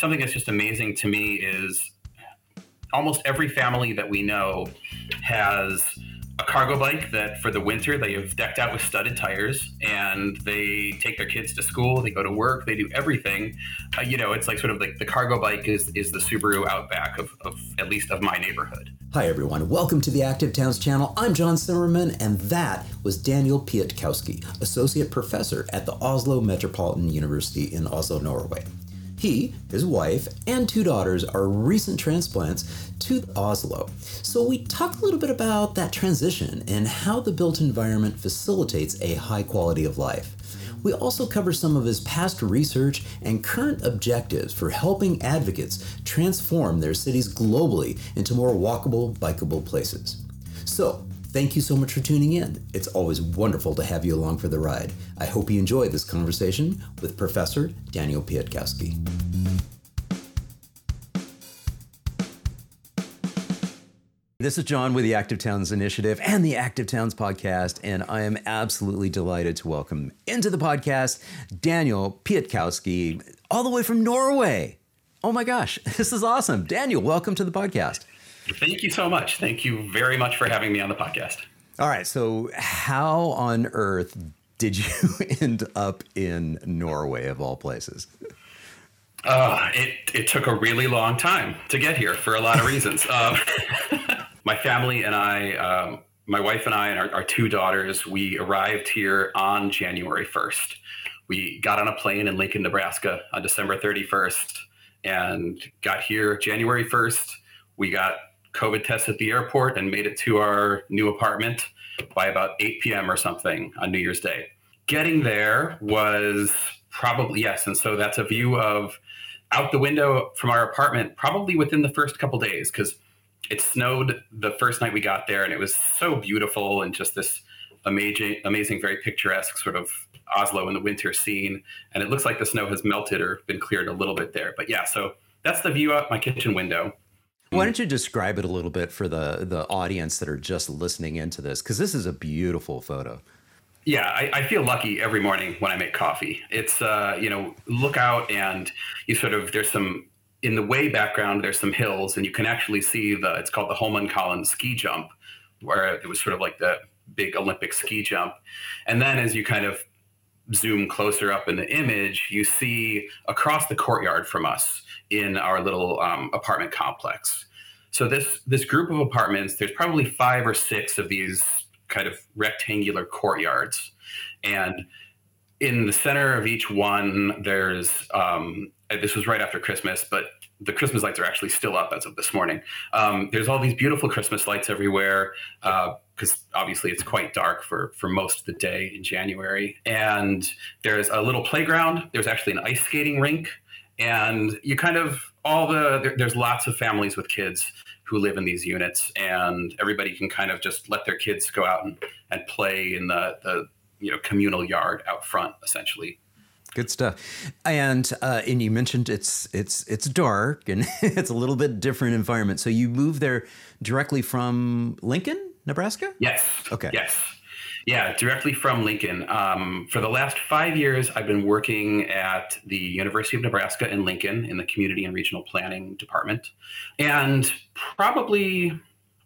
something that's just amazing to me is almost every family that we know has a cargo bike that for the winter they have decked out with studded tires and they take their kids to school they go to work they do everything. Uh, you know it's like sort of like the cargo bike is is the subaru outback of, of at least of my neighborhood. Hi everyone. Welcome to the active towns channel. I'm john simmerman and that was daniel piatkowski associate professor at the oslo metropolitan university in oslo norway he, his wife, and two daughters are recent transplants to Oslo. So we talk a little bit about that transition and how the built environment facilitates a high quality of life. We also cover some of his past research and current objectives for helping advocates transform their cities globally into more walkable, bikeable places. So, Thank you so much for tuning in. It's always wonderful to have you along for the ride. I hope you enjoy this conversation with Professor Daniel Piatkowski. This is John with the Active Towns Initiative and the Active Towns Podcast, and I am absolutely delighted to welcome into the podcast Daniel Piatkowski, all the way from Norway. Oh my gosh, this is awesome. Daniel, welcome to the podcast. Thank you so much. Thank you very much for having me on the podcast. All right. So, how on earth did you end up in Norway, of all places? Uh, it, it took a really long time to get here for a lot of reasons. uh, my family and I, um, my wife and I, and our, our two daughters, we arrived here on January 1st. We got on a plane in Lincoln, Nebraska on December 31st and got here January 1st. We got COVID test at the airport and made it to our new apartment by about 8 p.m. or something on New Year's Day. Getting there was probably, yes. And so that's a view of out the window from our apartment, probably within the first couple days, because it snowed the first night we got there and it was so beautiful and just this amazing, amazing, very picturesque sort of Oslo in the winter scene. And it looks like the snow has melted or been cleared a little bit there. But yeah, so that's the view out my kitchen window. Why don't you describe it a little bit for the the audience that are just listening into this? Because this is a beautiful photo. Yeah, I, I, feel lucky every morning when I make coffee. It's uh, you know, look out and you sort of there's some in the way background. There's some hills, and you can actually see the it's called the Holmenkollen ski jump, where it was sort of like the big Olympic ski jump. And then as you kind of zoom closer up in the image, you see across the courtyard from us in our little um, apartment complex. So this this group of apartments, there's probably five or six of these kind of rectangular courtyards, and in the center of each one, there's um, this was right after Christmas, but the Christmas lights are actually still up as of this morning. Um, there's all these beautiful Christmas lights everywhere because uh, obviously it's quite dark for for most of the day in January. And there's a little playground. There's actually an ice skating rink and you kind of all the there, there's lots of families with kids who live in these units and everybody can kind of just let their kids go out and, and play in the, the you know communal yard out front essentially. Good stuff. And uh, and you mentioned it's it's it's dark and it's a little bit different environment. So you moved there directly from lincoln nebraska? Yes. Okay. Yes yeah, directly from Lincoln. Um, for the last five years, I've been working at the University of Nebraska in Lincoln in the Community and Regional Planning Department. And probably,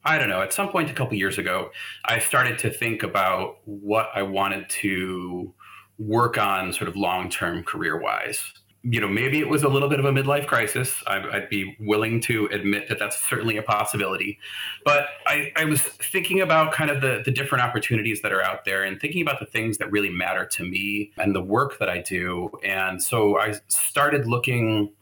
I don't know, at some point a couple years ago, I started to think about what I wanted to work on sort of long term career wise you know, maybe it was a little bit of a midlife crisis. I, would be willing to admit that that's certainly a possibility. But I, I, was thinking about kind of the, the different opportunities that are out there and thinking about the things that really matter to me and the work that I do. And so I started looking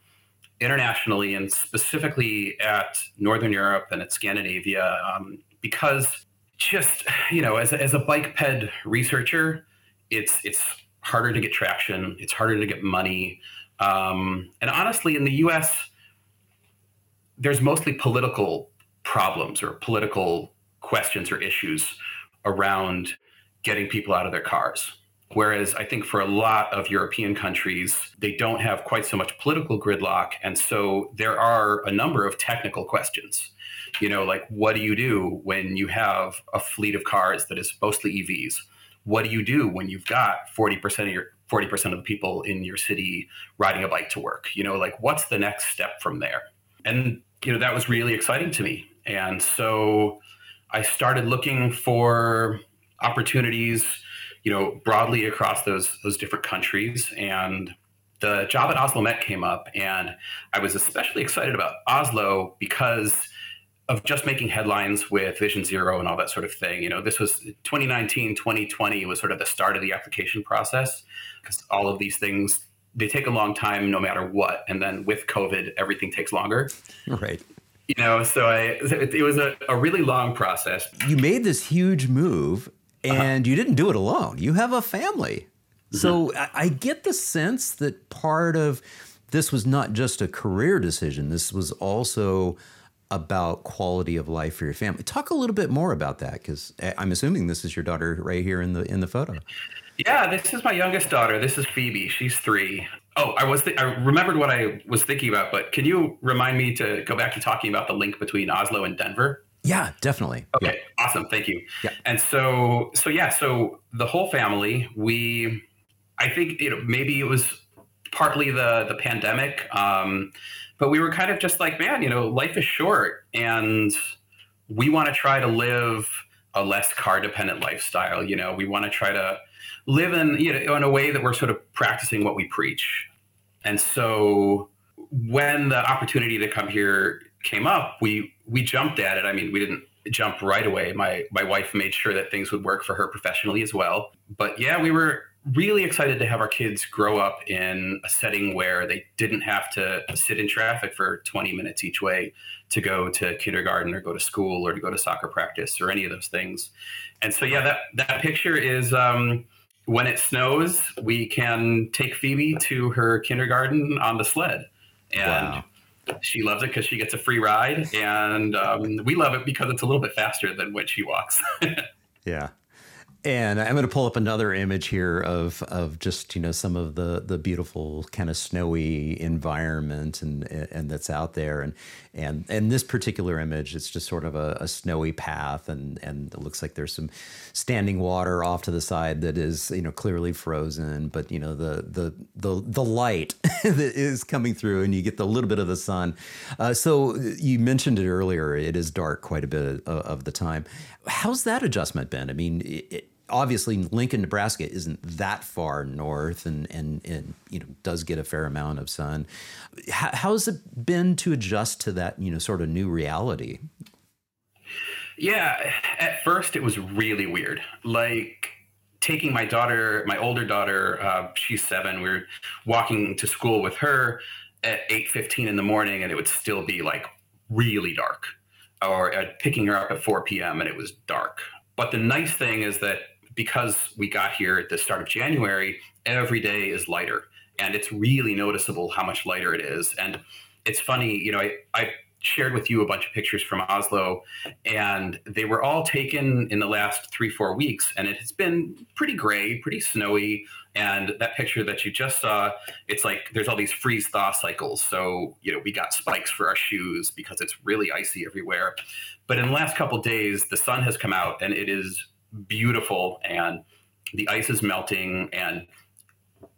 internationally and specifically at Northern Europe and at Scandinavia um, because just, you know, as as a bike ped researcher, it's, it's harder to get traction. It's harder to get money. Um, and honestly, in the US, there's mostly political problems or political questions or issues around getting people out of their cars. Whereas I think for a lot of European countries, they don't have quite so much political gridlock. And so there are a number of technical questions. You know, like what do you do when you have a fleet of cars that is mostly EVs? What do you do when you've got 40% of your 40% of the people in your city riding a bike to work. You know, like what's the next step from there? And, you know, that was really exciting to me. And so I started looking for opportunities, you know, broadly across those those different countries. And the job at Oslo Met came up, and I was especially excited about Oslo because of just making headlines with Vision Zero and all that sort of thing. You know, this was 2019, 2020 was sort of the start of the application process because all of these things they take a long time no matter what, and then with COVID, everything takes longer. Right. You know, so I it, it was a, a really long process. You made this huge move, and uh-huh. you didn't do it alone. You have a family. Mm-hmm. So I, I get the sense that part of this was not just a career decision. This was also about quality of life for your family. Talk a little bit more about that because I'm assuming this is your daughter right here in the in the photo. Yeah, this is my youngest daughter. This is Phoebe. She's three. Oh, I was th- I remembered what I was thinking about, but can you remind me to go back to talking about the link between Oslo and Denver? Yeah, definitely. Okay, yeah. awesome. Thank you. Yeah. And so so yeah, so the whole family, we I think you know maybe it was partly the the pandemic. Um, but we were kind of just like, man, you know, life is short and we want to try to live a less car dependent lifestyle. You know, we want to try to live in, you know, in a way that we're sort of practicing what we preach. And so when the opportunity to come here came up, we we jumped at it. I mean, we didn't jump right away. My my wife made sure that things would work for her professionally as well. But yeah, we were really excited to have our kids grow up in a setting where they didn't have to sit in traffic for 20 minutes each way to go to kindergarten or go to school or to go to soccer practice or any of those things. And so, yeah, that, that picture is um, when it snows, we can take Phoebe to her kindergarten on the sled. And wow. she loves it because she gets a free ride. And um, we love it because it's a little bit faster than when she walks. yeah. And I'm going to pull up another image here of of just you know some of the the beautiful kind of snowy environment and and that's out there and and and this particular image it's just sort of a, a snowy path and and it looks like there's some standing water off to the side that is you know clearly frozen but you know the the the the light that is coming through and you get the little bit of the sun. Uh, so you mentioned it earlier. It is dark quite a bit of, of the time. How's that adjustment been? I mean. It, obviously Lincoln, Nebraska isn't that far north and, and, and you know, does get a fair amount of sun. How, how's it been to adjust to that, you know, sort of new reality? Yeah, at first it was really weird. Like taking my daughter, my older daughter, uh, she's seven. We are walking to school with her at eight fifteen in the morning, and it would still be like really dark. Or uh, picking her up at four p.m. and it was dark. But the nice thing is that because we got here at the start of January, every day is lighter. And it's really noticeable how much lighter it is. And it's funny, you know, I, I shared with you a bunch of pictures from Oslo, and they were all taken in the last three, four weeks. And it has been pretty gray, pretty snowy. And that picture that you just saw, it's like there's all these freeze thaw cycles. So, you know, we got spikes for our shoes because it's really icy everywhere. But in the last couple days, the sun has come out and it is beautiful and the ice is melting and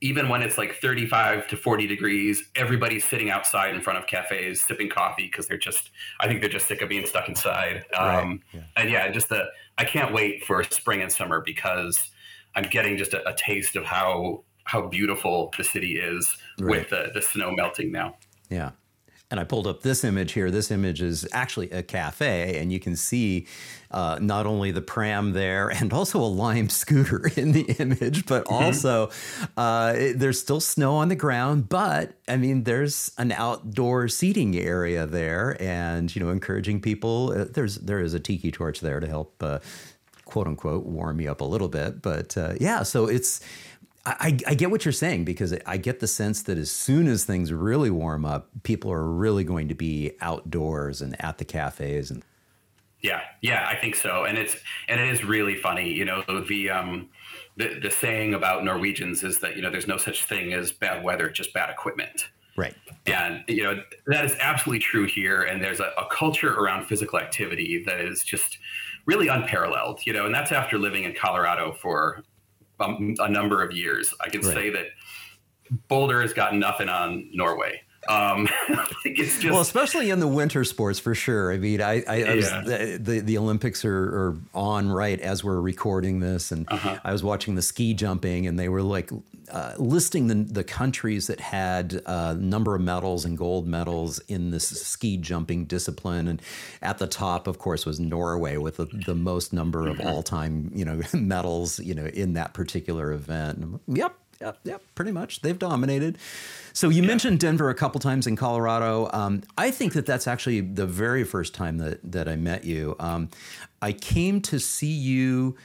even when it's like 35 to 40 degrees everybody's sitting outside in front of cafes sipping coffee because they're just i think they're just sick of being stuck inside right. um, yeah. and yeah just the i can't wait for spring and summer because i'm getting just a, a taste of how how beautiful the city is right. with the, the snow melting now yeah and I pulled up this image here. This image is actually a cafe, and you can see uh, not only the pram there and also a Lime scooter in the image, but mm-hmm. also uh, it, there's still snow on the ground. But I mean, there's an outdoor seating area there, and you know, encouraging people. Uh, there's there is a tiki torch there to help. Uh, quote unquote warm me up a little bit but uh, yeah so it's I, I, get what you're saying because I get the sense that as soon as things really warm up, people are really going to be outdoors and at the cafes and. Yeah, yeah, I think so, and it's and it is really funny. You know, the um, the, the saying about Norwegians is that you know there's no such thing as bad weather, just bad equipment. Right. And you know that is absolutely true here, and there's a, a culture around physical activity that is just really unparalleled. You know, and that's after living in Colorado for a number of years. I can right. say that Boulder has got nothing on Norway. Um, it's just well, especially in the winter sports for sure. I mean, I, I, I was, the, the, the Olympics are, are, on right as we're recording this, and uh-huh. I was watching the ski jumping, and they were like uh, listing the the countries that had a uh, number of medals and gold medals in this ski jumping discipline, and at the top, of course, was Norway with the, the most number of mm-hmm. all time you know medals you know in that particular event. Yep, yep, yep. Pretty much, they've dominated. So you yeah. mentioned Denver a couple times in Colorado. Um, I think that that's actually the very first time that that I met you. Um, I came to see you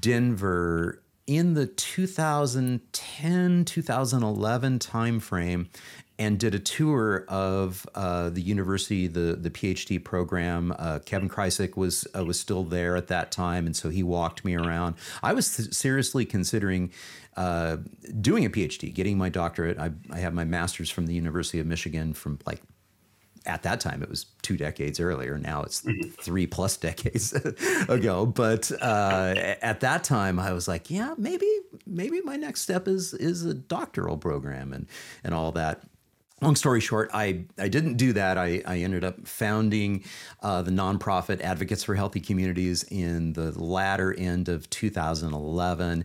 Denver in the 2010 2011 timeframe and did a tour of uh, the university, the the PhD program. Uh, Kevin Krizek was uh, was still there at that time, and so he walked me around. I was th- seriously considering uh, doing a PhD, getting my doctorate. I, I have my master's from the University of Michigan from like at that time it was two decades earlier now it's mm-hmm. three plus decades ago but uh, at that time i was like yeah maybe maybe my next step is is a doctoral program and and all that long story short, I, I didn't do that. I, I ended up founding uh, the nonprofit Advocates for Healthy Communities in the latter end of 2011.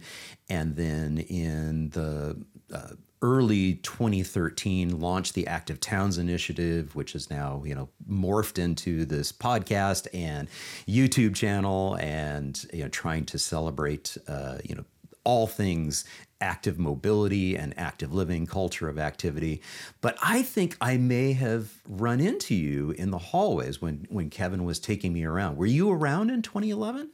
And then in the uh, early 2013 launched the active towns initiative which is now you know morphed into this podcast and youtube channel and you know trying to celebrate uh, you know all things active mobility and active living, culture of activity. But I think I may have run into you in the hallways when, when Kevin was taking me around. Were you around in 2011?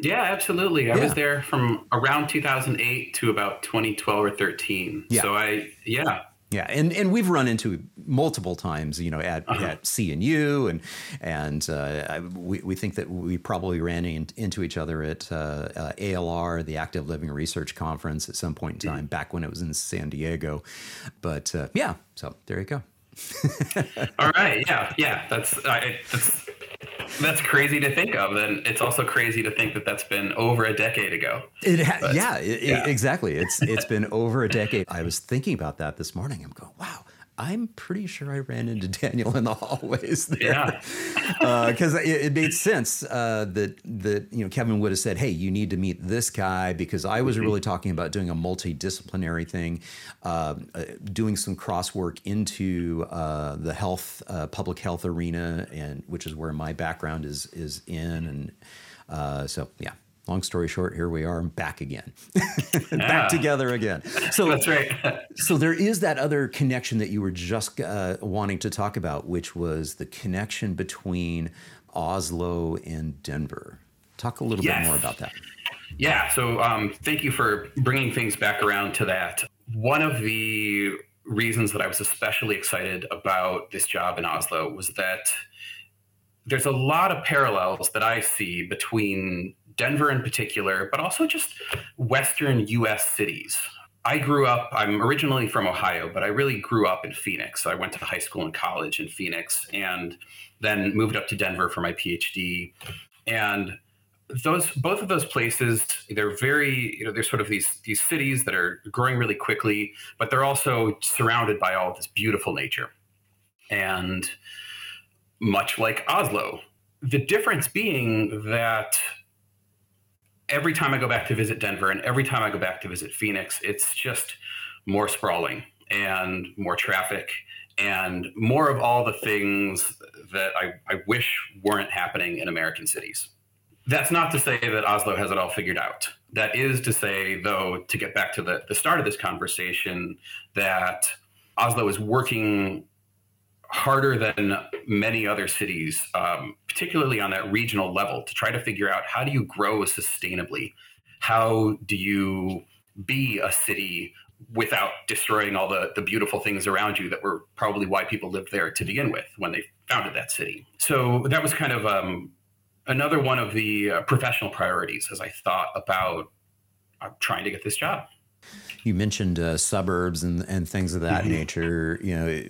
Yeah, absolutely. I yeah. was there from around 2008 to about 2012 or 13. Yeah. So I, yeah, yeah, and, and we've run into multiple times, you know, at, uh-huh. at CNU, and and uh, we, we think that we probably ran in, into each other at uh, uh, ALR, the Active Living Research Conference, at some point in time, mm-hmm. back when it was in San Diego. But uh, yeah, so there you go. All right, yeah, yeah, that's that's that's crazy to think of. And it's also crazy to think that that's been over a decade ago. It ha- but, yeah, it, yeah, exactly. It's it's been over a decade. I was thinking about that this morning. I'm going, wow, I'm pretty sure I ran into Daniel in the hallways there. Yeah. Because uh, it, it, made sense uh, that that you know Kevin would have said, "Hey, you need to meet this guy," because I was mm-hmm. really talking about doing a multidisciplinary thing, uh, uh doing some cross work into uh, the health, uh, public health arena, and which is where my background is is in, and so yeah, long story short, here we are back again, back together again. So that's right. so there is that other connection that you were just uh, wanting to talk about, which was the connection between Oslo and Denver. Talk a little yes. bit more about that. Yeah. So um, thank you for bringing things back around to that. One of the reasons that I was especially excited about this job in Oslo was that there's a lot of parallels that I see between Denver in particular, but also just Western US cities. I grew up, I'm originally from Ohio, but I really grew up in Phoenix. So I went to high school and college in Phoenix and then moved up to Denver for my PhD. And those both of those places they're very you know they're sort of these these cities that are growing really quickly but they're also surrounded by all this beautiful nature and much like oslo the difference being that every time I go back to visit Denver and every time I go back to visit Phoenix, it's just more sprawling and more traffic and more of all the things that I, I wish weren't happening in American cities. That's not to say that Oslo has it all figured out. That is to say, though, to get back to the, the start of this conversation, that Oslo is working harder than many other cities, um, particularly on that regional level, to try to figure out how do you grow sustainably? How do you be a city without destroying all the, the beautiful things around you that were probably why people lived there to begin with when they founded that city? So that was kind of um, another one of the uh, professional priorities as I thought about uh, trying to get this job. You mentioned uh, suburbs and, and things of that mm-hmm. nature. You know,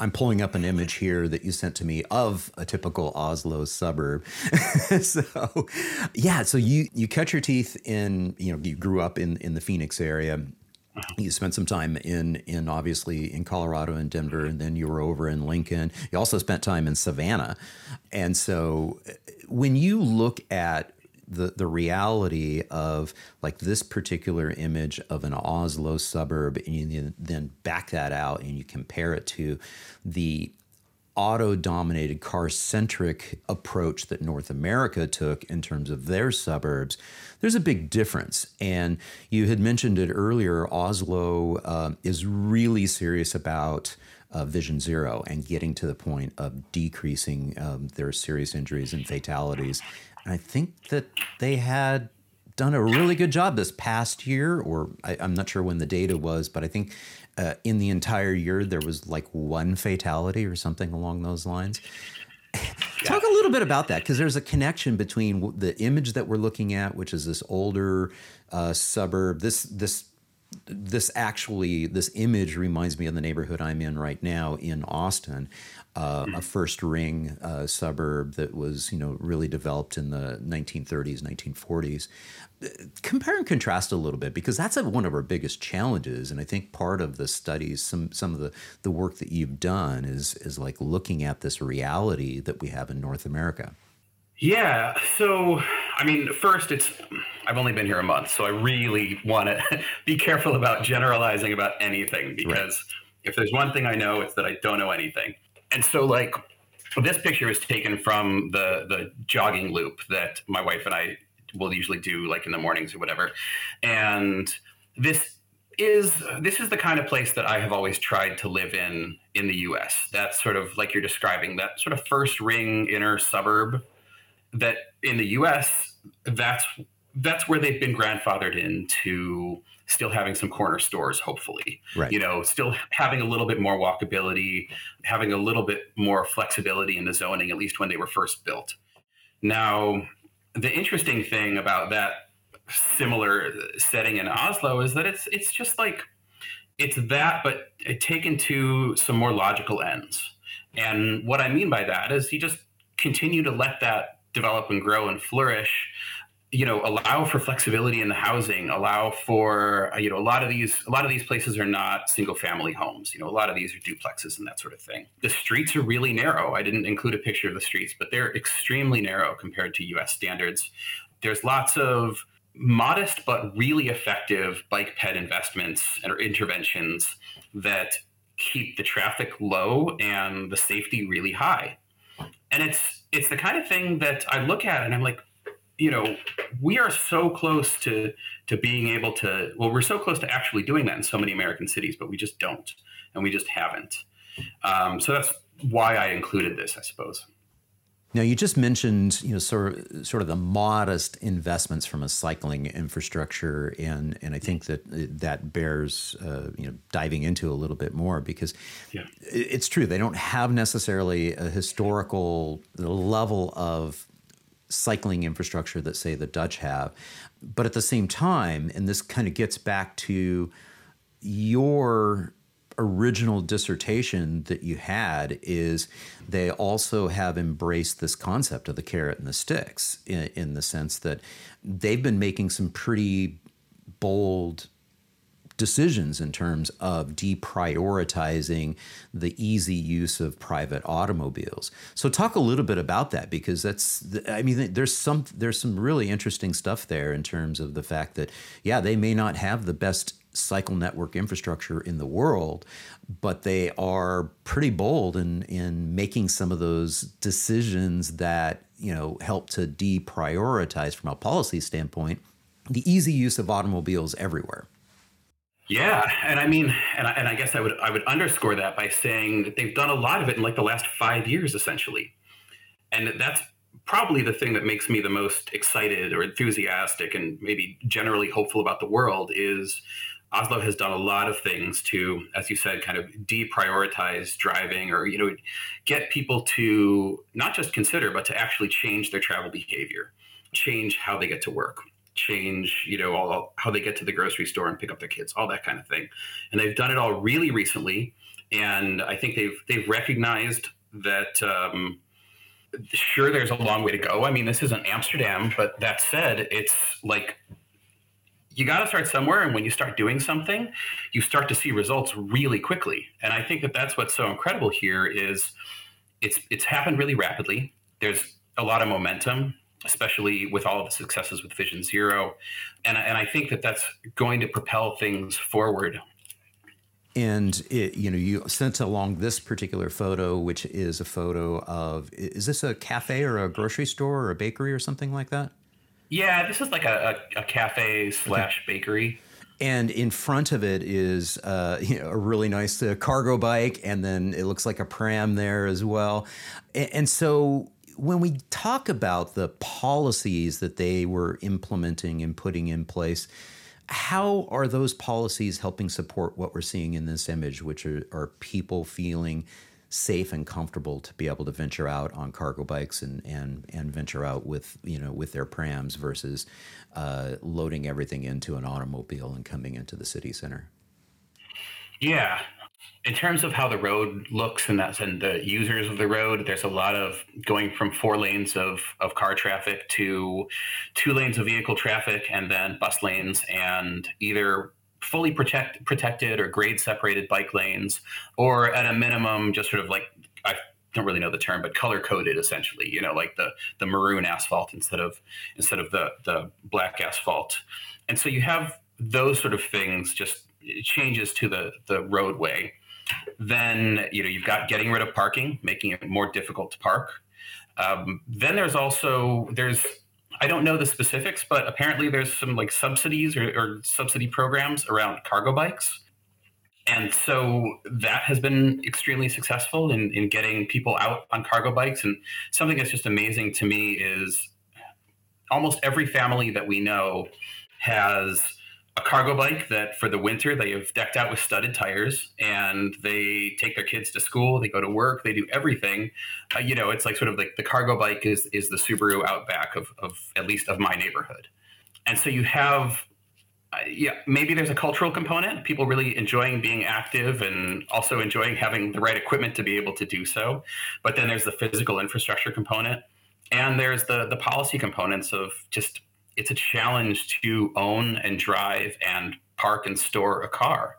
I'm pulling up an image here that you sent to me of a typical Oslo suburb. so, yeah. So you you cut your teeth in. You know, you grew up in in the Phoenix area. Uh-huh. You spent some time in in obviously in Colorado and Denver, and then you were over in Lincoln. You also spent time in Savannah, and so when you look at the the reality of like this particular image of an Oslo suburb, and you then back that out and you compare it to the auto dominated car centric approach that North America took in terms of their suburbs, there's a big difference. And you had mentioned it earlier Oslo uh, is really serious about. Uh, Vision Zero and getting to the point of decreasing um, their serious injuries and fatalities I think that they had done a really good job this past year, or I, am not sure when the data was, but I think uh, in the entire year there was like one fatality or something along those lines. Talk a little bit about that because there's a connection between the image that we're looking at, which is this older uh, suburb. This this this actually this image reminds me of the neighborhood I'm in right now in Austin, uh, a first ring uh, suburb that was you know really developed in the 1930s 1940s compare and contrast a little bit because that's one of our biggest challenges. And i think part of the studies some some of the the work that you've done is is like looking at this reality that we have in north america. Yeah. So i mean first it's i've only been here a month so i really want to be careful about generalizing about anything because right. if there's one thing i know it's that i don't know anything and so like this picture is taken from the the jogging loop that my wife and I will usually do like in the mornings or whatever. And this is this is the kind of place that I have always tried to live in in the US. That's sort of like you're describing that sort of first ring inner suburb that in the US that's that's where they've been grandfathered into still having some corner stores, hopefully. Right. You know, still having a little bit more walkability, having a little bit more flexibility in the zoning, at least when they were first built. Now, the interesting thing about that similar setting in Oslo is that it's it's just like it's that, but taken to some more logical ends. And what I mean by that is you just continue to let that develop and grow and flourish you know allow for flexibility in the housing allow for uh, you know a lot of these a lot of these places are not single family homes you know a lot of these are duplexes and that sort of thing. The streets are really narrow. I didn't include a picture of the streets but they're extremely narrow compared to us standards. There's lots of modest but really effective bike ped investments or interventions that keep the traffic low and the safety really high. And it's it's the kind of thing that i look at and i'm like you know, we are so close to to being able to. Well, we're so close to actually doing that in so many American cities, but we just don't, and we just haven't. Um, so that's why I included this, I suppose. Now, you just mentioned, you know, sort of, sort of the modest investments from a cycling infrastructure, and and I think that that bears, uh, you know, diving into a little bit more because yeah. it's true they don't have necessarily a historical level of cycling infrastructure that, say, the Dutch have. But at the same time, and this kind of gets back to your original dissertation that you had is they also have embraced this concept of the carrot and the sticks in, in the sense that they've been making some pretty bold decisions in terms of deprioritizing the easy use of private automobiles. So talk a little bit about that because that's I mean there's some there's some really interesting stuff there in terms of the fact that yeah, they may not have the best cycle network infrastructure in the world, but they are pretty bold in in making some of those decisions that, you know, help to deprioritize from a policy standpoint the easy use of automobiles everywhere. Yeah, and I mean, and I, and I guess I would I would underscore that by saying that they've done a lot of it in like the last five years, essentially, and that's probably the thing that makes me the most excited or enthusiastic and maybe generally hopeful about the world is Oslo has done a lot of things to, as you said, kind of deprioritize driving or, you know, get people to not just consider, but to actually change their travel behavior, change how they get to work, change, you know, all, how they get to the grocery store and pick up their kids, all that kind of thing. And they've done it all really recently, and I think they've they've recognized that. Um, sure, there's a long way to go. I mean, this isn't Amsterdam, but that said, it's like you got to start somewhere and when you start doing something you start to see results really quickly and i think that that's what's so incredible here is it's it's happened really rapidly there's a lot of momentum especially with all of the successes with vision zero and, and i think that that's going to propel things forward and it, you know you sent along this particular photo which is a photo of is this a cafe or a grocery store or a bakery or something like that yeah, this is like a, a, a cafe slash bakery. And in front of it is uh, you know, a really nice uh, cargo bike, and then it looks like a pram there as well. And, and so when we talk about the policies that they were implementing and putting in place, how are those policies helping support what we're seeing in this image, which are, are people feeling safe and comfortable to be able to venture out on cargo bikes and and and venture out with you know with their prams versus uh, loading everything into an automobile and coming into the city center. Yeah, in terms of how the road looks and that's and the users of the road, there's a lot of going from four lanes of of car traffic to two lanes of vehicle traffic and then bus lanes and either fully protect, protected or grade separated bike lanes, or at a minimum, just sort of like I don't really know the term, but color coded essentially. You know, like the the maroon asphalt instead of instead of the the black asphalt, and so you have those sort of things just changes to the the roadway. Then you know you've got getting rid of parking, making it more difficult to park. Um, then there's also there's I don't know the specifics, but apparently there's some like subsidies or, or subsidy programs around cargo bikes. And so that has been extremely successful in, in getting people out on cargo bikes. And something that's just amazing to me is almost every family that we know has a cargo bike that for the winter they have decked out with studded tires and they take their kids to school they go to work they do everything. Uh, you know it's like sort of like the cargo bike is is the subaru outback of, of at least of my neighborhood. And so you have uh, yeah maybe there's a cultural component people really enjoying being active and also enjoying having the right equipment to be able to do so. But then there's the physical infrastructure component and there's the the policy components of just it's a challenge to own and drive and park and store a car,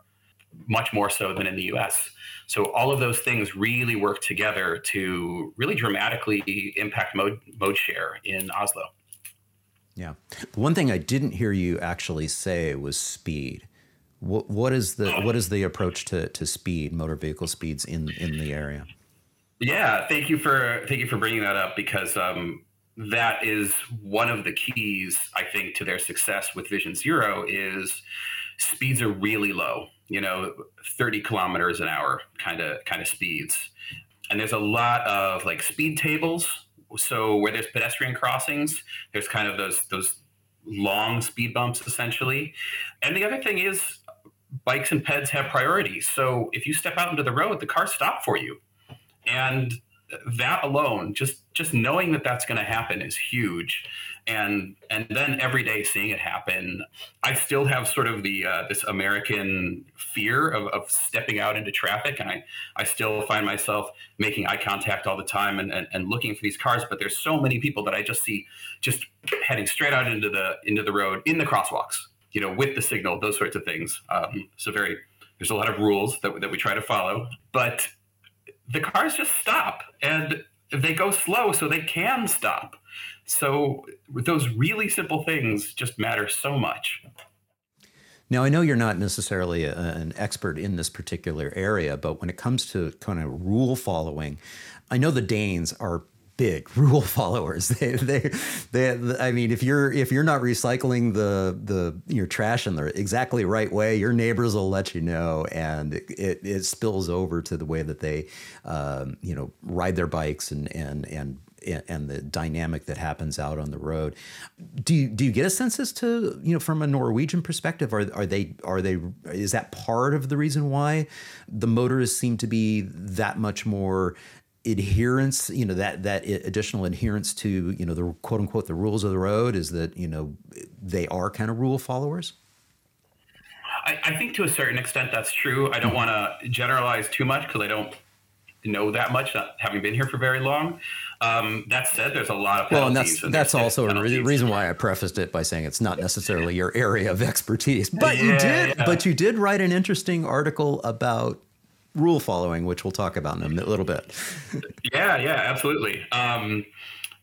much more so than in the US. So all of those things really work together to really dramatically impact mode, mode share in Oslo. Yeah. The one thing I didn't hear you actually say was speed. What, what is the what is the approach to, to speed, motor vehicle speeds in, in the area? Yeah, thank you for thank you for bringing that up because um, that is one of the keys i think to their success with vision zero is speeds are really low you know 30 kilometers an hour kind of kind of speeds. And there's a lot of like speed tables. So where there's pedestrian crossings there's kind of those those long speed bumps essentially. And the other thing is bikes and peds have priority so if you step out into the road the cars stop for you. And that alone, just just knowing that that's going to happen is huge, and and then every day seeing it happen, I still have sort of the uh, this American fear of, of stepping out into traffic, and I I still find myself making eye contact all the time and, and, and looking for these cars, but there's so many people that I just see just heading straight out into the into the road in the crosswalks, you know, with the signal, those sorts of things. Um, so very there's a lot of rules that that we try to follow, but the cars just stop and they go slow so they can stop. So those really simple things just matter so much. Now, I know you're not necessarily a, an expert in this particular area, but when it comes to kind of rule following, I know the Danes are big rule followers. They, they, they, I mean, if you're if you're not recycling the the your trash in the exactly right way, your neighbors will let you know, and it, it spills over to the way that they, um, you know, ride their bikes and and and and the dynamic that happens out on the road. Do you, do you get a sense as to you know from a Norwegian perspective are are they are they is that part of the reason why the motorists seem to be that much more adherence you know that that additional adherence to you know the quote unquote the rules of the road is that you know they are kind of rule followers I, I think to a certain extent that's true. I don't want to generalize too much because I don't know that much, not having been here for very long. Um, that said, there's a lot of well, and that's and that's also a re- reason why I prefaced it by saying it's not necessarily your area of expertise. But yeah, you did, yeah. but you did write an interesting article about rule following, which we'll talk about in a little bit. yeah, yeah, absolutely. Um,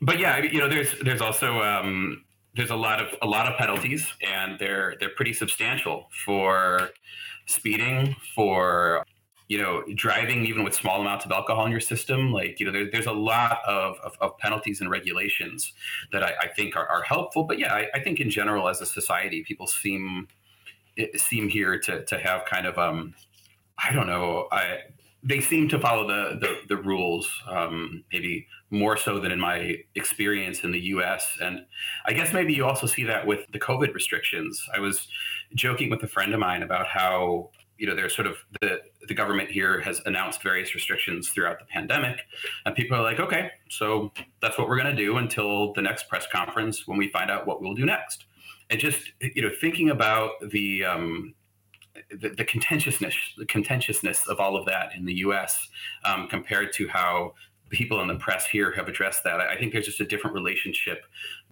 but yeah, you know, there's there's also um, there's a lot of a lot of penalties, and they're they're pretty substantial for speeding, for you know driving even with small amounts of alcohol in your system. Like you know, there, there's a lot of, of, of, penalties and regulations that I, I think are, are, helpful. But yeah, I, I, think in general as a society, people seem seem here to to have kind of um I don't know I they seem to follow the the, the rules um, maybe more so than in my experience in the U.S. And I guess maybe you also see that with the COVID restrictions. I was joking with a friend of mine about how you know there's sort of the the government here has announced various restrictions throughout the pandemic, and people are like, okay, so that's what we're going to do until the next press conference when we find out what we'll do next. And just you know thinking about the um, the, the, contentiousness, the contentiousness of all of that in the U.S. Um, compared to how people in the press here have addressed that. I think there's just a different relationship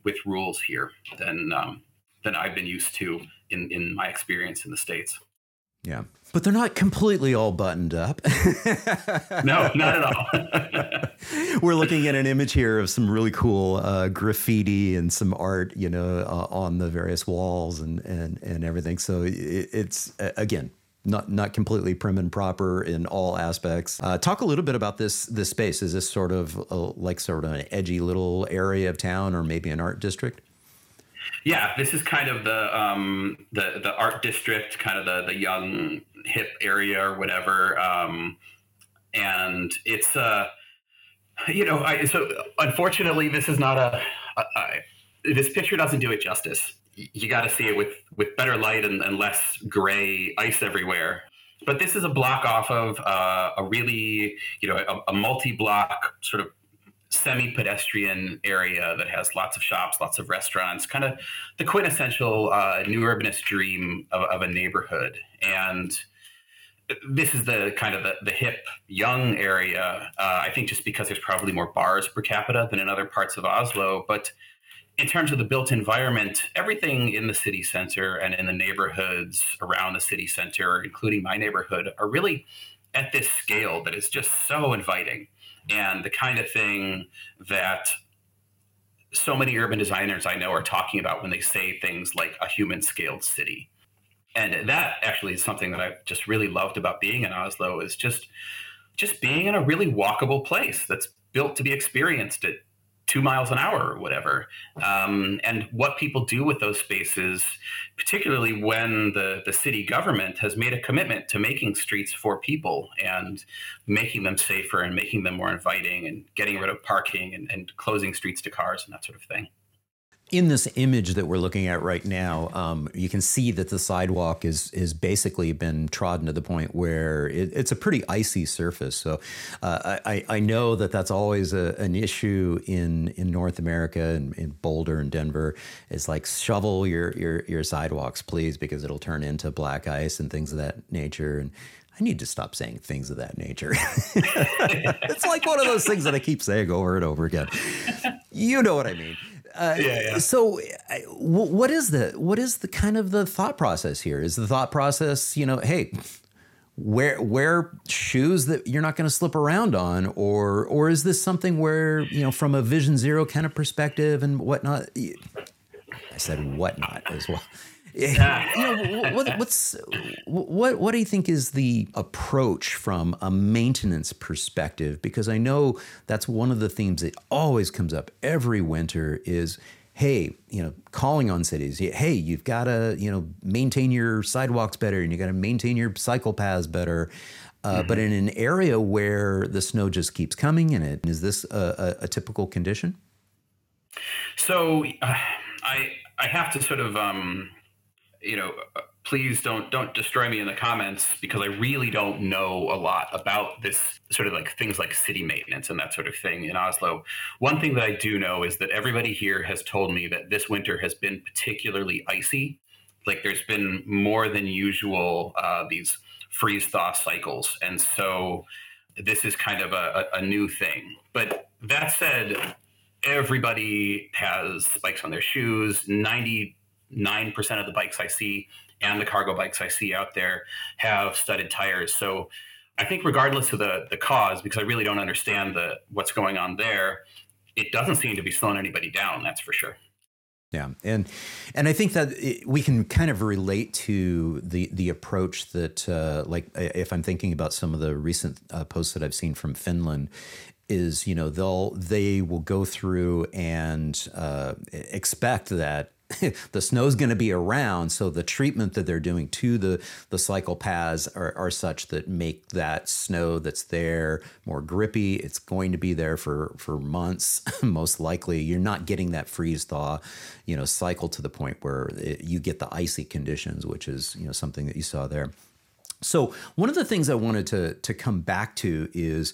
with rules here than um, than I've been used to in in my experience in the states. Yeah, but they're not completely all buttoned up. no, not at all. We're looking at an image here of some really cool uh, graffiti and some art, you know, uh, on the various walls and and and everything. So it, it's again not not completely prim and proper in all aspects. Uh, talk a little bit about this this space. Is this sort of a, like sort of an edgy little area of town, or maybe an art district? Yeah, this is kind of the um, the the art district, kind of the the young hip area or whatever. Um, and it's uh, you know, I, so unfortunately, this is not a, this picture doesn't do it justice you got to see it with with better light and, and, less gray ice everywhere. But this is a block off of uh, a really, you know, a, a multi-block sort of semi-pedestrian area that has lots of shops, lots of restaurants, kind of the quintessential uh, new urbanist dream of, of, a neighborhood. And this is the kind of the, the hip young area. Uh, I think just because there's probably more bars per capita than in other parts of Oslo, but in terms of the built environment, everything in the city center and in the neighborhoods around the city center, including my neighborhood, are really at this scale that is just so inviting and the kind of thing that so many urban designers I know are talking about when they say things like a human scaled city. And that actually is something that I've just really loved about being in Oslo is just just being in a really walkable place that's built to be experienced at two miles an hour or whatever. Um, and what people do with those spaces, particularly when the, the city government has made a commitment to making streets for people and making them safer and making them more inviting and getting rid of parking and, and closing streets to cars and that sort of thing in this image that we're looking at right now, um, you can see that the sidewalk is is basically been trodden to the point where it, it's a pretty icy surface. So uh, I, I know that that's always a, an issue in in North America and in Boulder and Denver. It's like shovel your your your sidewalks, please, because it'll turn into black ice and things of that nature. And I need to stop saying things of that nature. it's like one of those things that I keep saying over and over again. You know what I mean. Uh, yeah, yeah. So, what is the what is the kind of the thought process here? Is the thought process, you know, hey, wear wear shoes that you're not going to slip around on, or or is this something where you know, from a Vision Zero kind of perspective and whatnot? I said whatnot as well you know, what, what's what what do you think is the approach from a maintenance perspective? Because I know that's one of the themes that always comes up every winter is hey, you know, calling on cities, hey, you've got to, you know, maintain your sidewalks better and you got to maintain your cycle paths better. Uh, mm-hmm. But in an area where the snow just keeps coming in it, is this a, a, a typical condition? So uh, I I have to sort of um, you know, please don't don't destroy me in the comments because I really don't know a lot about this sort of like things like city maintenance and that sort of thing in Oslo. One thing that I do know is that everybody here has told me that this winter has been particularly icy. Like there's been more than usual uh, these freeze thaw cycles, and so this is kind of a, a, a new thing. But that said, everybody has spikes on their shoes. Ninety nine percent of the bikes I see and the cargo bikes I see out there have studded tires. So I think regardless of the the cause, because I really don't understand the what's going on there, it doesn't seem to be slowing anybody down. That's for sure. Yeah, and and I think that it, we can kind of relate to the the approach that, uh, like, if I'm thinking about some of the recent uh, posts that I've seen from Finland, is you know they'll they will go through and uh, expect that the snow's going to be around, so the treatment that they're doing to the the cycle paths are, are such that make that snow that's there more grippy. It's going to be there for for months, most likely. You're not getting that freeze thaw, you know, cycle to the point where it, you get the icy conditions, which is you know something that you saw there. So one of the things I wanted to to come back to is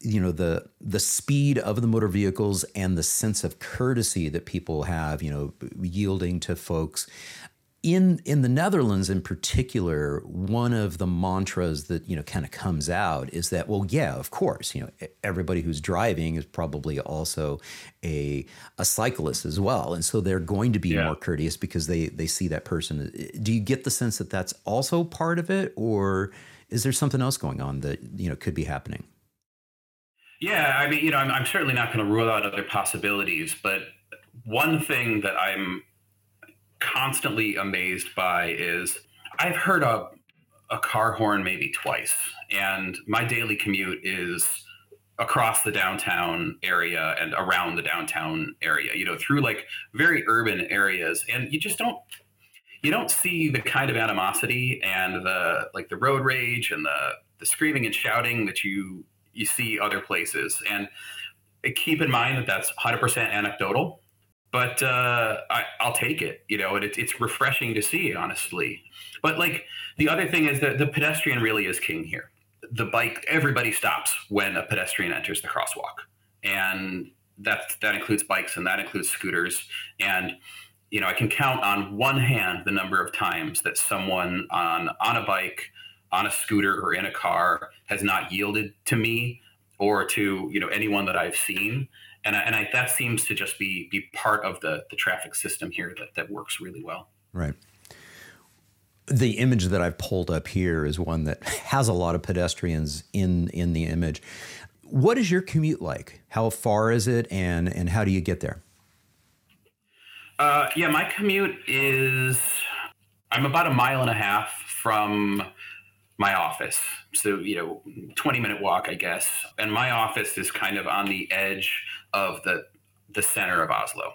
you know the the speed of the motor vehicles and the sense of courtesy that people have you know yielding to folks in in the Netherlands in particular, one of the mantras that you know kind of comes out is that well, yeah, of course, you know everybody who's driving is probably also a a cyclist as well, and so they're going to be yeah. more courteous because they they see that person. Do you get the sense that that's also part of it, or is there something else going on that you know could be happening? Yeah, I mean, you know, I'm, I'm certainly not going to rule out other possibilities, but one thing that I'm constantly amazed by is I've heard a, a car horn maybe twice, and my daily commute is across the downtown area and around the downtown area, you know, through like very urban areas, and you just don't you don't see the kind of animosity and the like the road rage and the the screaming and shouting that you you see other places. And keep in mind that that's 100% anecdotal, but uh, I, will take it. You know, and it, it's refreshing to see, honestly. But like the other thing is that the pedestrian really is king here. The bike, everybody stops when a pedestrian enters the crosswalk, and that that includes bikes and that includes scooters. And you know, I can count on one hand the number of times that someone on on a bike on a scooter or in a car has not yielded to me or to you know anyone that I've seen, and I, and I, that seems to just be be part of the the traffic system here that that works really well. Right. The image that I've pulled up here is one that has a lot of pedestrians in in the image. What is your commute like? How far is it, and and how do you get there? Uh, yeah, my commute is I'm about a mile and a half from my office. So, you know, 20 minute walk, I guess. And my office is kind of on the edge of the the center of Oslo.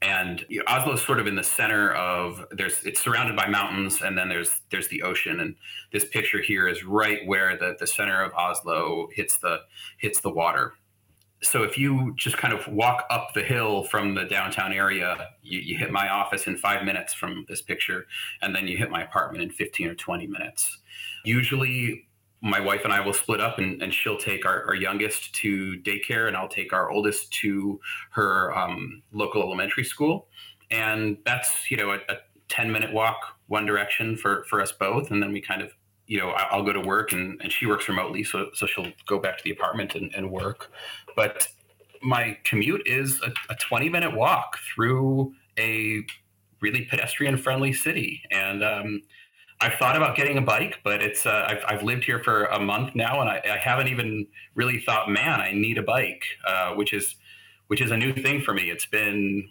And you know, Oslo is sort of in the center of there's it's surrounded by mountains and then there's there's the ocean and this picture here is right where the, the center of Oslo hits the hits the water so if you just kind of walk up the hill from the downtown area, you, you, hit my office in five minutes from this picture, and then you hit my apartment in 15 or 20 minutes. Usually, my wife and I will split up, and, and she'll take our, our, youngest to daycare, and I'll take our oldest to her um, local elementary school. And that's, you know, a, a 10 minute walk one direction for, for us both. And then we kind of you know, I'll go to work and, and she works remotely, so so she'll go back to the apartment and, and work. But my commute is a, a 20 minute walk through a really pedestrian friendly city. And um, I've thought about getting a bike, but it's uh, I've, I've lived here for a month now, and I, I haven't even really thought, man, I need a bike, uh, which is which is a new thing for me. It's been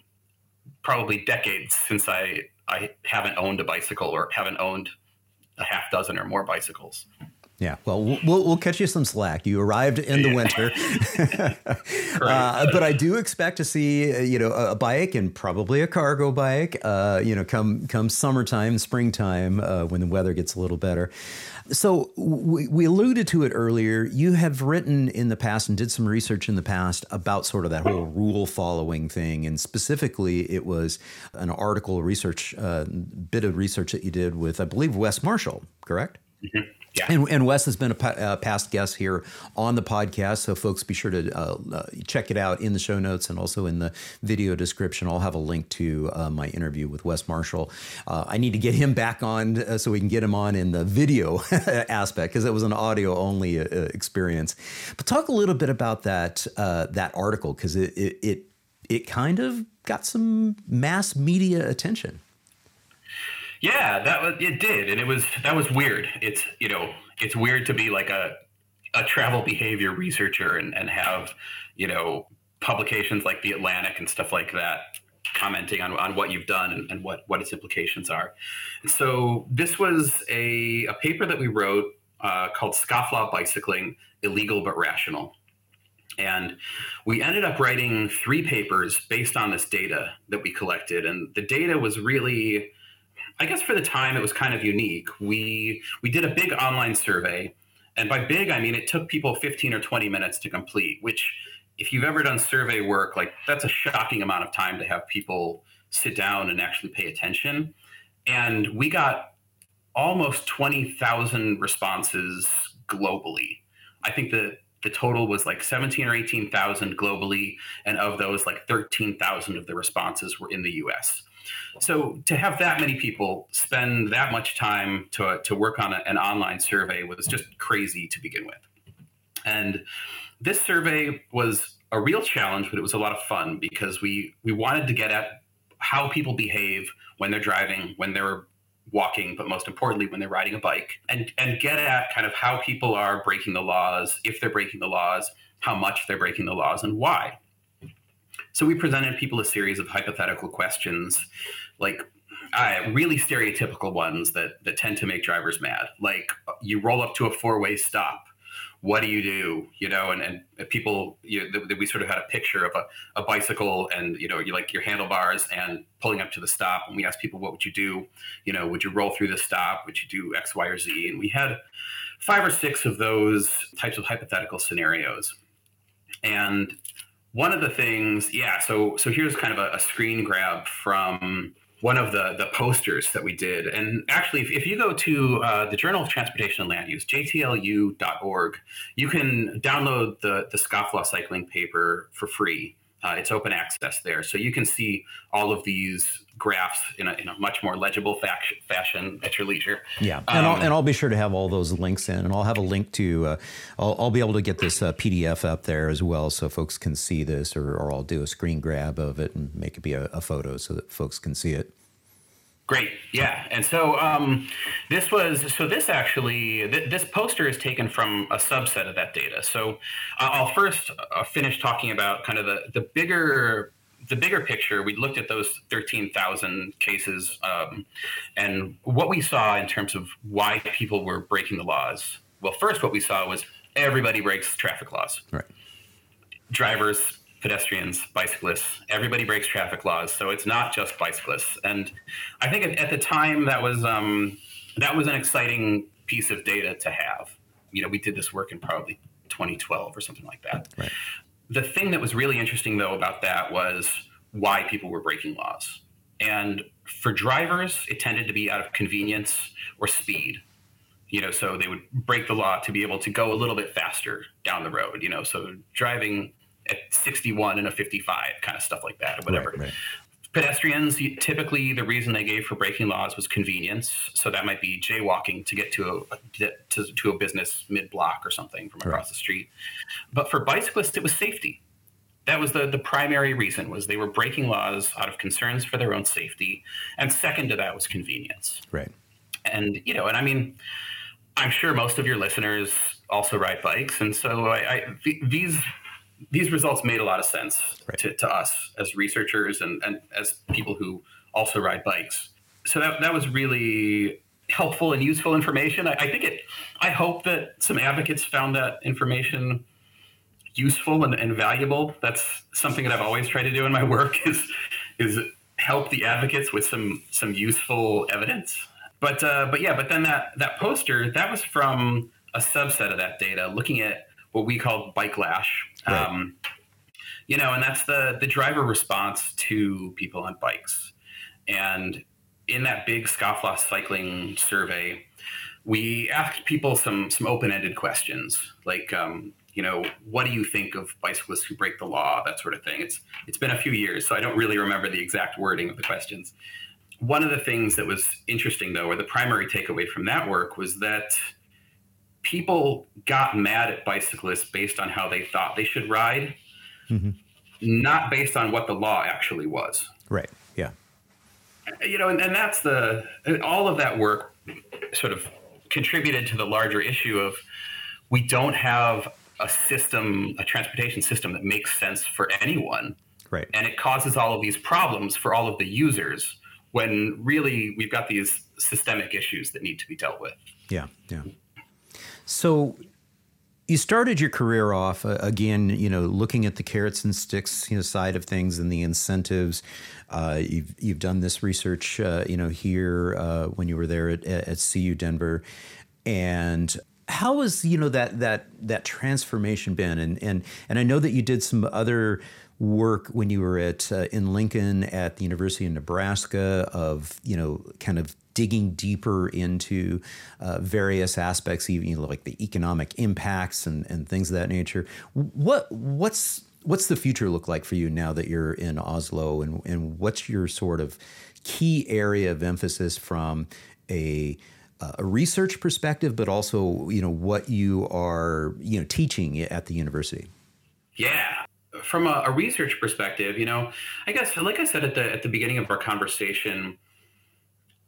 probably decades since I I haven't owned a bicycle or haven't owned a half dozen or more bicycles. Yeah, well, we'll we'll catch you some slack. You arrived in the winter, uh, but I do expect to see uh, you know a bike and probably a cargo bike. Uh, you know, come come summertime, springtime, uh, when the weather gets a little better. So we, we alluded to it earlier. You have written in the past and did some research in the past about sort of that whole rule following thing, and specifically, it was an article, research, uh, bit of research that you did with, I believe, Wes Marshall. Correct? Mm-hmm. Yeah. And, and, Wes has been a uh, past guest here on the podcast, so folks be sure to uh, uh, check it out in the show notes and also in the video description. I'll have a link to uh, my interview with Wes Marshall. Uh, I need to get him back on uh, so we can get him on in the video aspect because it was an audio only experience. But talk a little bit about that that article because it, it it it kind of got some mass media attention. Yeah, that was it did, and it was that was weird. It's you know it's weird to be like a a travel behavior researcher and, and have you know publications like the Atlantic and stuff like that commenting on, on what you've done and, and what what its implications are. so this was a, a paper that we wrote uh, called Scofflaw Bicycling: Illegal but Rational. And we ended up writing three papers based on this data that we collected. And the data was really I guess for the time it was kind of unique. We we did a big online survey, and by big I mean it took people 15 or 20 minutes to complete, which if you've ever done survey work, like that's a shocking amount of time to have people sit down and actually pay attention. And we got almost 20,000 responses globally. I think the the total was like 17 or 18,000 globally and of those like 13,000 of the responses were in the US. So to have that many people spend that much time to, to work on a, an online survey was just crazy to begin with. And this survey was a real challenge, but it was a lot of fun because we we wanted to get at how people behave when they're driving, when they're walking, but most importantly, when they're riding a bike, and and get at kind of how people are breaking the laws, if they're breaking the laws, how much they're breaking the laws, and why. So we presented people a series of hypothetical questions, like uh, really stereotypical ones that that tend to make drivers mad. Like you roll up to a four way stop. What do you do? You know, and, and people, you know, we sort of had a picture of a, a bicycle and, you know, you like your handlebars and pulling up to the stop. And we asked people, what would you do? You know, would you roll through the stop? Would you do X, Y, or Z? And we had five or six of those types of hypothetical scenarios. And one of the things, yeah. So so here's kind of a, a screen grab from one of the the posters that we did. And actually, if, if you go to uh, the Journal of Transportation and Land Use, jtlu.org, you can download the the scofflaw cycling paper for free. Uh, it's open access there, so you can see all of these graphs in a, in a much more legible fashion at your leisure. Yeah, and, um, I'll, and I'll be sure to have all those links in, and I'll have a link to. Uh, I'll, I'll, be able to get this uh, PDF up there as well, so folks can see this, or, or I'll do a screen grab of it and make it be a, a photo so that folks can see it. Great, yeah, and so um, this was so this actually th- this poster is taken from a subset of that data. So uh, I'll first uh, finish talking about kind of the the bigger the bigger picture, we looked at those 13,000 cases um, and what we saw in terms of why people were breaking the laws. Well, first, what we saw was everybody breaks traffic laws. Right. Drivers, pedestrians, bicyclists, everybody breaks traffic laws. So it's not just bicyclists. And I think at, at the time that was um, that was an exciting piece of data to have. You know, we did this work in probably 2012 or something like that. Right the thing that was really interesting though about that was why people were breaking laws. And for drivers, it tended to be out of convenience or speed. You know, so they would break the law to be able to go a little bit faster down the road, you know, so driving at 61 and a 55 kind of stuff like that or whatever. Right, right. Pedestrians, typically the reason they gave for breaking laws was convenience. So that might be jaywalking to get to a to, to a business mid block or something from across right. the street. But for bicyclists, it was safety. That was the, the primary reason was they were breaking laws out of concerns for their own safety. And second to that was convenience. Right. And, you know, and I mean, I'm sure most of your listeners also ride bikes. And so I, I these these results made a lot of sense right. to, to us as researchers and, and as people who also ride bikes. So that, that was really helpful and useful information. I, I, think it. I hope that some advocates found that information useful and, and valuable. That's something that I've always tried to do in my work is is help the advocates with some some useful evidence. But uh, but yeah, but then that that poster that was from a subset of that data, looking at what we call bike lash. Right. Um, you know, and that's the the driver response to people on bikes. And in that big scofflaw cycling survey, we asked people some some open ended questions like, um, you know, what do you think of bicyclists who break the law, that sort of thing. It's it's been a few years, so I don't really remember the exact wording of the questions. One of the things that was interesting, though, or the primary takeaway from that work was that people got mad at bicyclists based on how they thought they should ride, mm-hmm. not based on what the law actually was. Right. Yeah. You know, and, and that's the all of that work sort of contributed to the larger issue of we don't have a system, a transportation system that makes sense for anyone. Right. And it causes all of these problems for all of the users when really we've got these systemic issues that need to be dealt with. Yeah. Yeah. So you started your career off uh, again, you know, looking at the carrots and sticks you know, side of things and the incentives. Uh, you've you've done this research, uh, you know, here uh, when you were there at, at CU Denver, and how has you know that that that transformation been? And and and I know that you did some other work when you were at uh, in Lincoln at the University of Nebraska of you know kind of digging deeper into uh, various aspects, even you know, like the economic impacts and, and things of that nature. What what's what's the future look like for you now that you're in Oslo, and and what's your sort of key area of emphasis from a a research perspective, but also you know what you are you know teaching at the university. Yeah, from a, a, research perspective, you know, I guess like I said at the at the beginning of our conversation,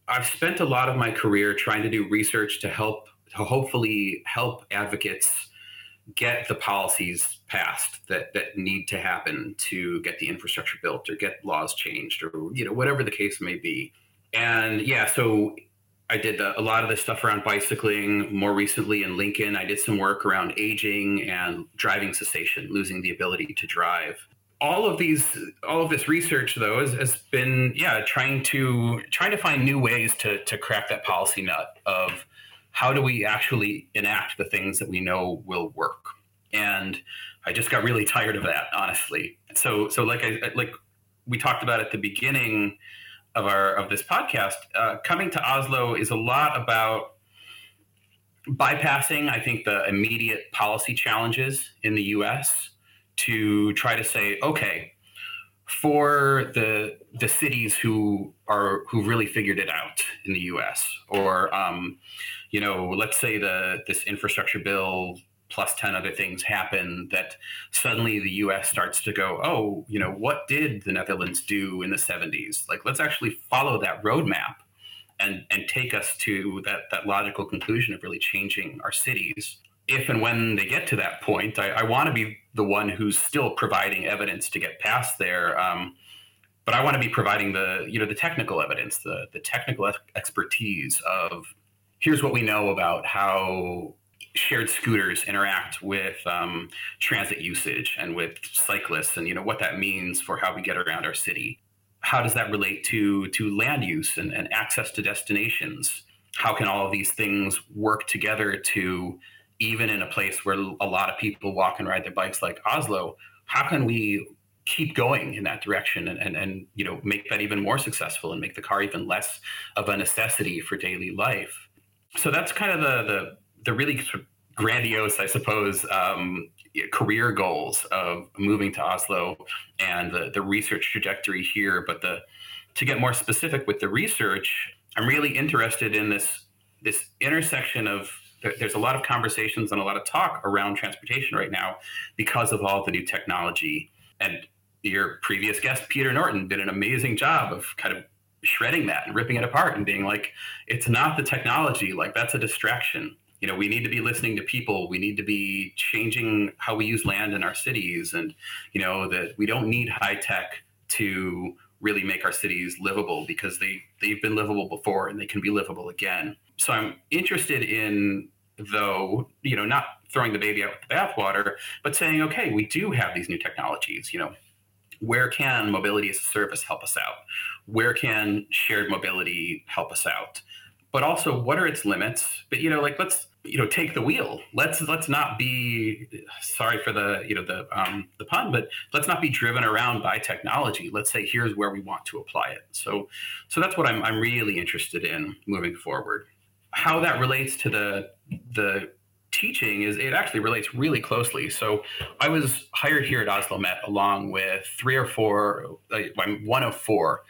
I've spent a lot of my career trying to do research to help to hopefully help advocates get the policies passed that that need to happen to get the infrastructure built or get laws changed or you know whatever the case may be. And yeah, so I did a, lot of this stuff around bicycling. More recently in Lincoln, I did some work around aging and driving cessation, losing the ability to drive. All of these all of this research though has, has, been yeah trying to trying to find new ways to to crack that policy nut of how do we actually enact the things that we know will work. And i just got really tired of that honestly. So so like i like we talked about at the beginning of our of this podcast uh, coming to oslo is a lot about bypassing i think the immediate policy challenges in the us to try to say, okay, for the the cities who are who really figured it out in the U.S. or um, you know, let's say the this infrastructure bill plus 10 other things happen that suddenly the US starts to go, oh, you know, what did the Netherlands do in the 70s? Like, let's actually follow that roadmap and, and take us to that, that logical conclusion of really changing our cities if and when they get to that point, I, I want to be the one who's still providing evidence to get past there. Um, but I want to be providing the you know the technical evidence, the the technical expertise of here's what we know about how shared scooters interact with um, transit usage and with cyclists, and you know what that means for how we get around our city. How does that relate to to land use and, and access to destinations? How can all of these things work together to even in a place where a lot of people walk and ride their bikes like Oslo, how can we keep going in that direction and, and, and you know make that even more successful and make the car even less of a necessity for daily life? So that's kind of the the, the really grandiose, I suppose, um, career goals of moving to Oslo and the, the research trajectory here. But the to get more specific with the research, I'm really interested in this this intersection of there's a lot of conversations and a lot of talk around transportation right now because of all the new technology. And your previous guest, Peter Norton, did an amazing job of kind of shredding that and ripping it apart and being like, it's not the technology, like that's a distraction. You know, we need to be listening to people. We need to be changing how we use land in our cities. And, you know, that we don't need high tech to really make our cities livable because they they've been livable before and they can be livable again. So I'm interested in though you know not throwing the baby out with the bathwater, but saying okay, we do have these new technologies. You know, where can mobility as a service help us out? Where can shared mobility help us out? But also, what are its limits? But you know, like let's you know take the wheel. Let's let's not be sorry for the you know the um, the pun but let's not be driven around by technology. Let's say here's where we want to apply it. So so that's what i'm, I'm really interested in moving forward. How that relates to the the teaching is it actually relates really closely. So i was hired here at oslo met along with three or four like, one of four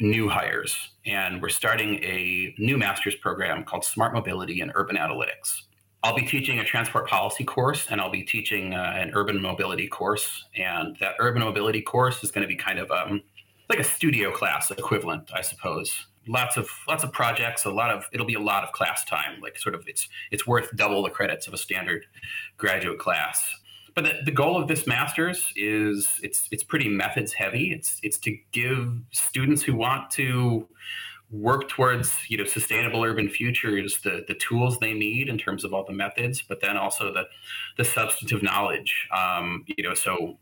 new hires, and we're starting a new master's program called Smart Mobility and Urban Analytics. I'll be teaching a transport policy course and I'll be teaching uh, an urban mobility course. And that urban mobility course is going to be kind of um, like a studio class equivalent, I suppose. Lots of lots of projects, a lot of it'll be a lot of class time. Like sort of it's it's worth double the credits of a standard graduate class but the, the, goal of this master's is it's it's pretty methods heavy. It's it's to give students who want to work towards you know sustainable urban futures the the tools they need in terms of all the methods, but then also the the substantive knowledge. Um, you know, so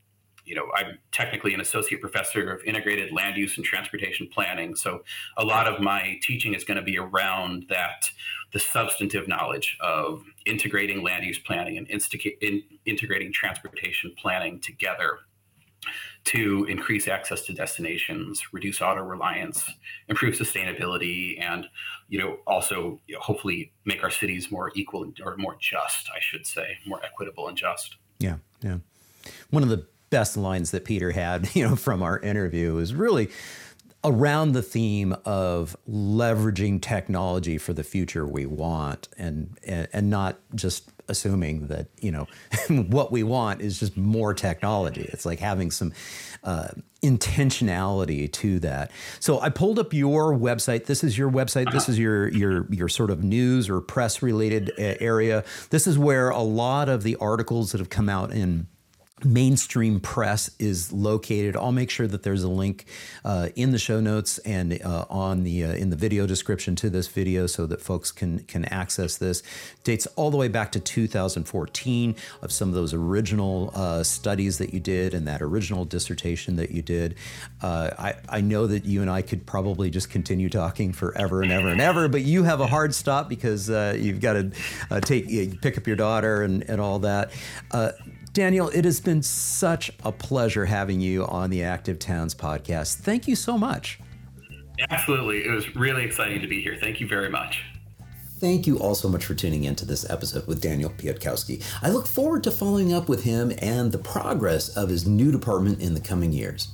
you know, I'm technically an associate professor of integrated land use and transportation planning. So a lot of my teaching is going to be around that the substantive knowledge of integrating land use planning and in, integrating transportation planning together to increase access to destinations, reduce auto reliance, improve sustainability, and you know also you know, hopefully make our cities more equal or more just, I should say, more equitable and just. Yeah, yeah. One of the best lines that Peter had, you know, from our interview. Was really around the theme of leveraging technology for the future we want and and, and not just assuming that you know what we want is just more technology. It's like having some uh, intentionality to that. So i pulled up your website. This is your website. This is your your your sort of news or press related uh, area. This is where a lot of the articles that have come out in mainstream press is located. I'll make sure that there's a link uh, in the show notes and uh, on the uh, in the video description to this video so that folks can can access this. Dates all the way back to 2014 of some of those original uh, studies that you did and that original dissertation that you did. Uh, I, I know that you and i could probably just continue talking forever and ever and ever but you have a hard stop because uh, you've got to take pick up your daughter and, and all that Daniel, it has been such a pleasure having you on the Active Towns podcast. Thank you so much. Absolutely. It was really exciting to be here. Thank you very much. Thank you all so much for tuning in to this episode with Daniel Piatkowski. I look forward to following up with him and the progress of his new department in the coming years.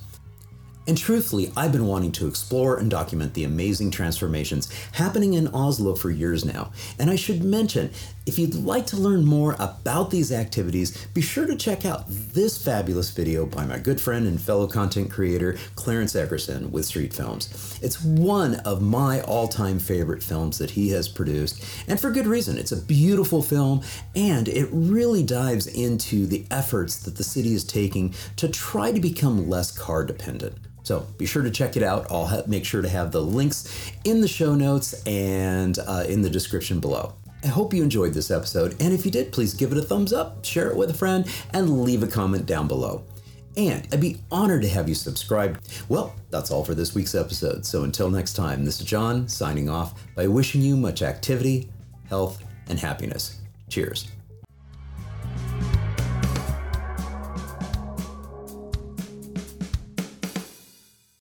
And truthfully, I've been wanting to explore and document the amazing transformations happening in Oslo for years now. And I should mention, if you'd like to learn more about these activities, be sure to check out this fabulous video by my good friend and fellow content creator, Clarence Eckerson with Street Films. It's one of my all time favorite films that he has produced, and for good reason. It's a beautiful film, and it really dives into the efforts that the city is taking to try to become less car dependent. So be sure to check it out. I'll ha- make sure to have the links in the show notes and uh, in the description below. I hope you enjoyed this episode, and if you did, please give it a thumbs up, share it with a friend, and leave a comment down below. And I'd be honored to have you subscribe. Well, that's all for this week's episode. So until next time, this is John signing off by wishing you much activity, health, and happiness. Cheers.